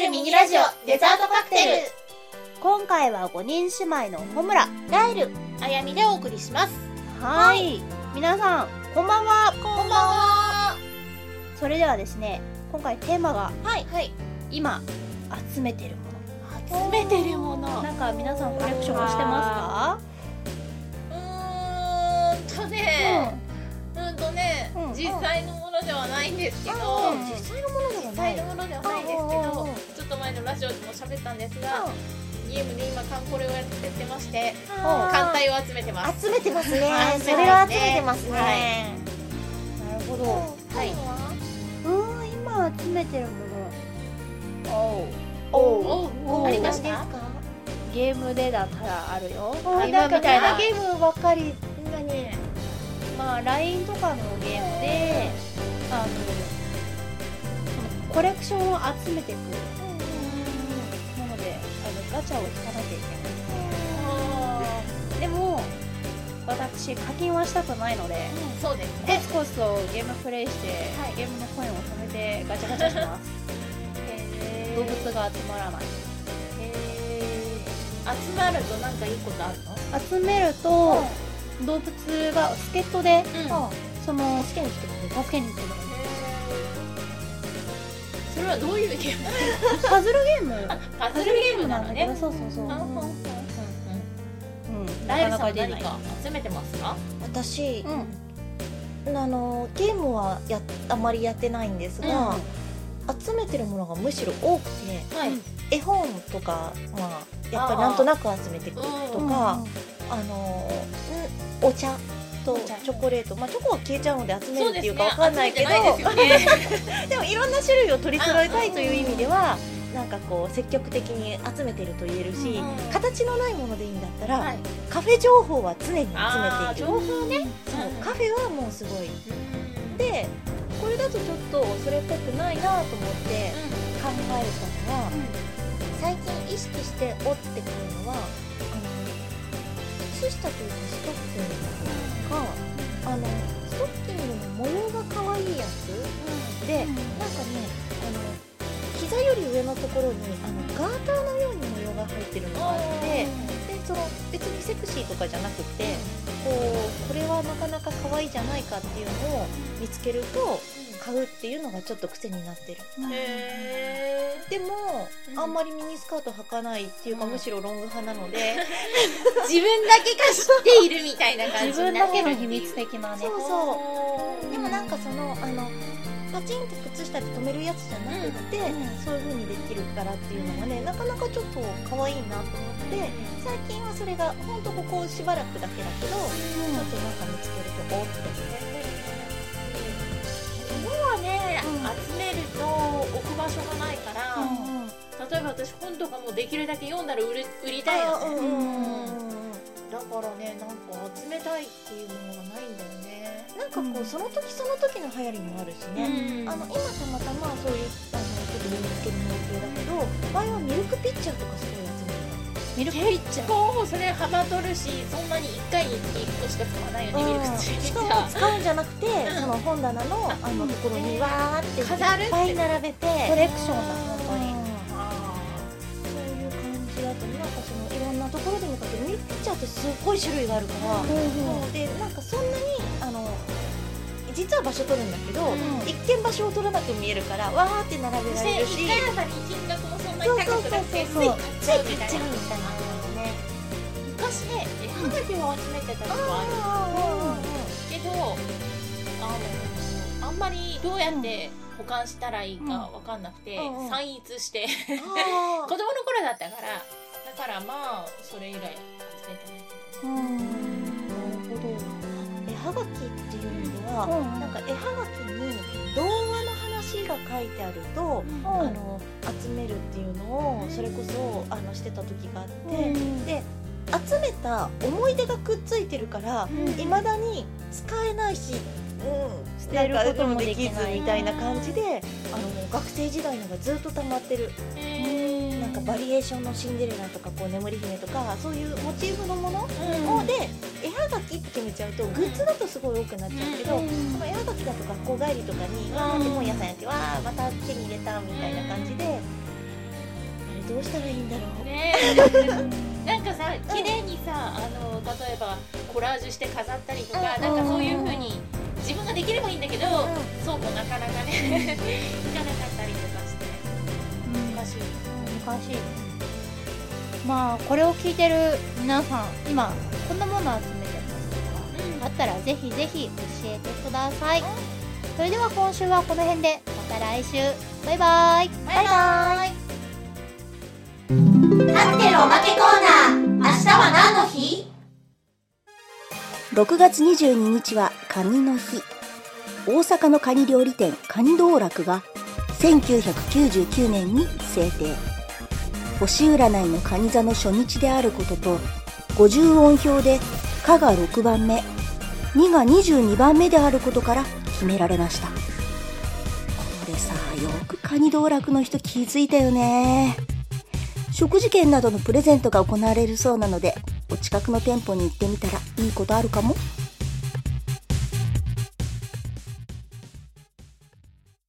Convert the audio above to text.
テルミニラジオデザートカクテ今回は5人姉妹のホムラ、ライルあやみでお送りします。はい。皆さん、こんばんは。こんばんは。それではですね、今回テーマが、はいはい。今、集めてるも集めてるもの。の。なんか皆さんコレクションしてまうではないんですけど、うん。実際のもので実際のものではないんですけどちょっと前のラジオでも喋ったんですが、ゲームで今カンコレをやってまして艦隊を集めてます。集めてますね。集めてますね。それは集めてますね、なるほど。はい、うーん、今集めてるもの。おう。おおおありまし何た？ですかゲームでだったらあるよ。あ今みたいな。ゲームばっかり何まあ、LINE とかのゲームで、あの、コレクションを集めていくもので、あの、ガチャを引かなきゃいけない。でも、私、課金はしたくないので、そうですコねツコツとゲームプレイして、はい。ゲームのコインを貯めてガチャガチャします。動物が集まらない。集まるとなんかいいことあるの？集めると、動物が助っ人で、うんその、助けに来てくれる助けに来てくれる。それはどういうゲーム？パズルゲームパズルゲームなのねそうそうそう。うんうんなかなか出ない何か集めてますか？私、うん。あのゲームはやあまりやってないんですが、集めてるものがむしろ多くてはい。絵本とかまあやっぱりなんとなく集めてくるとうんかあのんお茶とチョコレート。まあチョコは消えちゃうので集めるっていうかねわかんないけど。ね。でもいろんな種類を取り揃えたいという意味ではなんかこう積極的に集めてると言えるし、うん形のないものでいいんだったら、はい。カフェ情報は常に集めている情報ね。そうカフェはもうすごい。でこれだとちょっとそれっぽくないなと思って考えたのは、最近意識して折ってくるのは靴下というかストッキングがあのストッキングの模様が可愛いやつ。で、なんかねあの膝より上のところにあのガーターのように模様が入ってるのがあってでその別にセクシーとかじゃなくてこうこれはなかなか可愛いじゃないかっていうのを見つけると買うっていうのがちょっと癖になってる。へでも、うん。あんまりミニスカート履かないっていうか、うん。むしろロング派なのでー 自分だけが知っているみたいな感自じに分だけの秘なってる。っていう密的なね。そうそう。でもなんかそのあのパチンって靴下で止めるやつじゃなくって、うん。そういう風にできるからっていうのがねなかなかちょっと可愛いなと思って最近はそれがほんとここしばらくだけだけど、ちょっとなんか見つけるとおって物はね、うん。集めると置く場所がないから、うん例えば私本とかもできるだけ読んだら売り売りたいのね、だからねなんか集めたいっていうものがないんだよね。なんかこうその時その時の流行りもあるしね、うん。あの今たまたまそういうあのちょっと身につけるの予定だけど前はミルクピッチャーとかすごい集めてミルクピッチャー。こうそれ幅取るしそんなに1回に1個しか使わないよね、ミルクた、ついてしかも使うんじゃなくて、その本棚のあのところにわーっていっ飾るってぱい並べてコレクションだ、本当に。そういう感じだとなんかそのいろんなところで見かけるミルクピッチャーってすっごい種類があるから、そうでなんかそんなにあの実は場所取るんだけど、ん。一見場所を取らなく見えるからわーって並べられるし1回あたり金額もそんなに高くなくてつい買っちゃうみたいなね。昔ね絵はがきを集めてたのはあるけどあのあんまりどうやって保管したらいいかわかんなくて、うんうん。散逸して。子あ供の頃だったからだからまあそれ以来集めてないけど。うん。なるほど。絵はがきっていう意味では、うん。なんか絵はがきに童話の話が書いてあると、あの集めるっていうのをそれこそあのしてた時があって、で集めた思い出がくっついてるからいま、未だに使えないし、うん、捨てることもできずみたいな感じであの学生時代のがずっと溜まってる。なんかバリエーションのシンデレラとかこう眠り姫とかそういうモチーフのものをで絵はがきって決めちゃうとグッズだとすごい多くなっちゃうけど、その絵はがきだと学校帰りとかにわーって本屋さんやってわーまた手に入れたみたいな感じでうしたらいいんだろう。ねえ。なんかさ綺麗にさあの例えばコラージュして飾ったりとか、うん。なんかそういう風に自分ができればいいんだけど、ん。そうもなかなかね いかなかったりとかして。難しい。難しい。まあこれを聞いてる皆さん今こんなもの集めてますとかあったらぜひぜひ教えてください。それでは今週はこの辺でまた来週。バイバイ。バイバイ。カクテルおまけコーナー。明日は何の日？6月22日はカニの日。大阪のカニ料理店カニ道楽が1999年に制定。星占いのカニ座の初日であることと50音表で「か」が6番目「2」が22番目であることから決められました。これさよくカニ道楽の人気づいたよね。食事券などのプレゼントが行われるそうなのでお近くの店舗に行ってみたらいいことあるかも。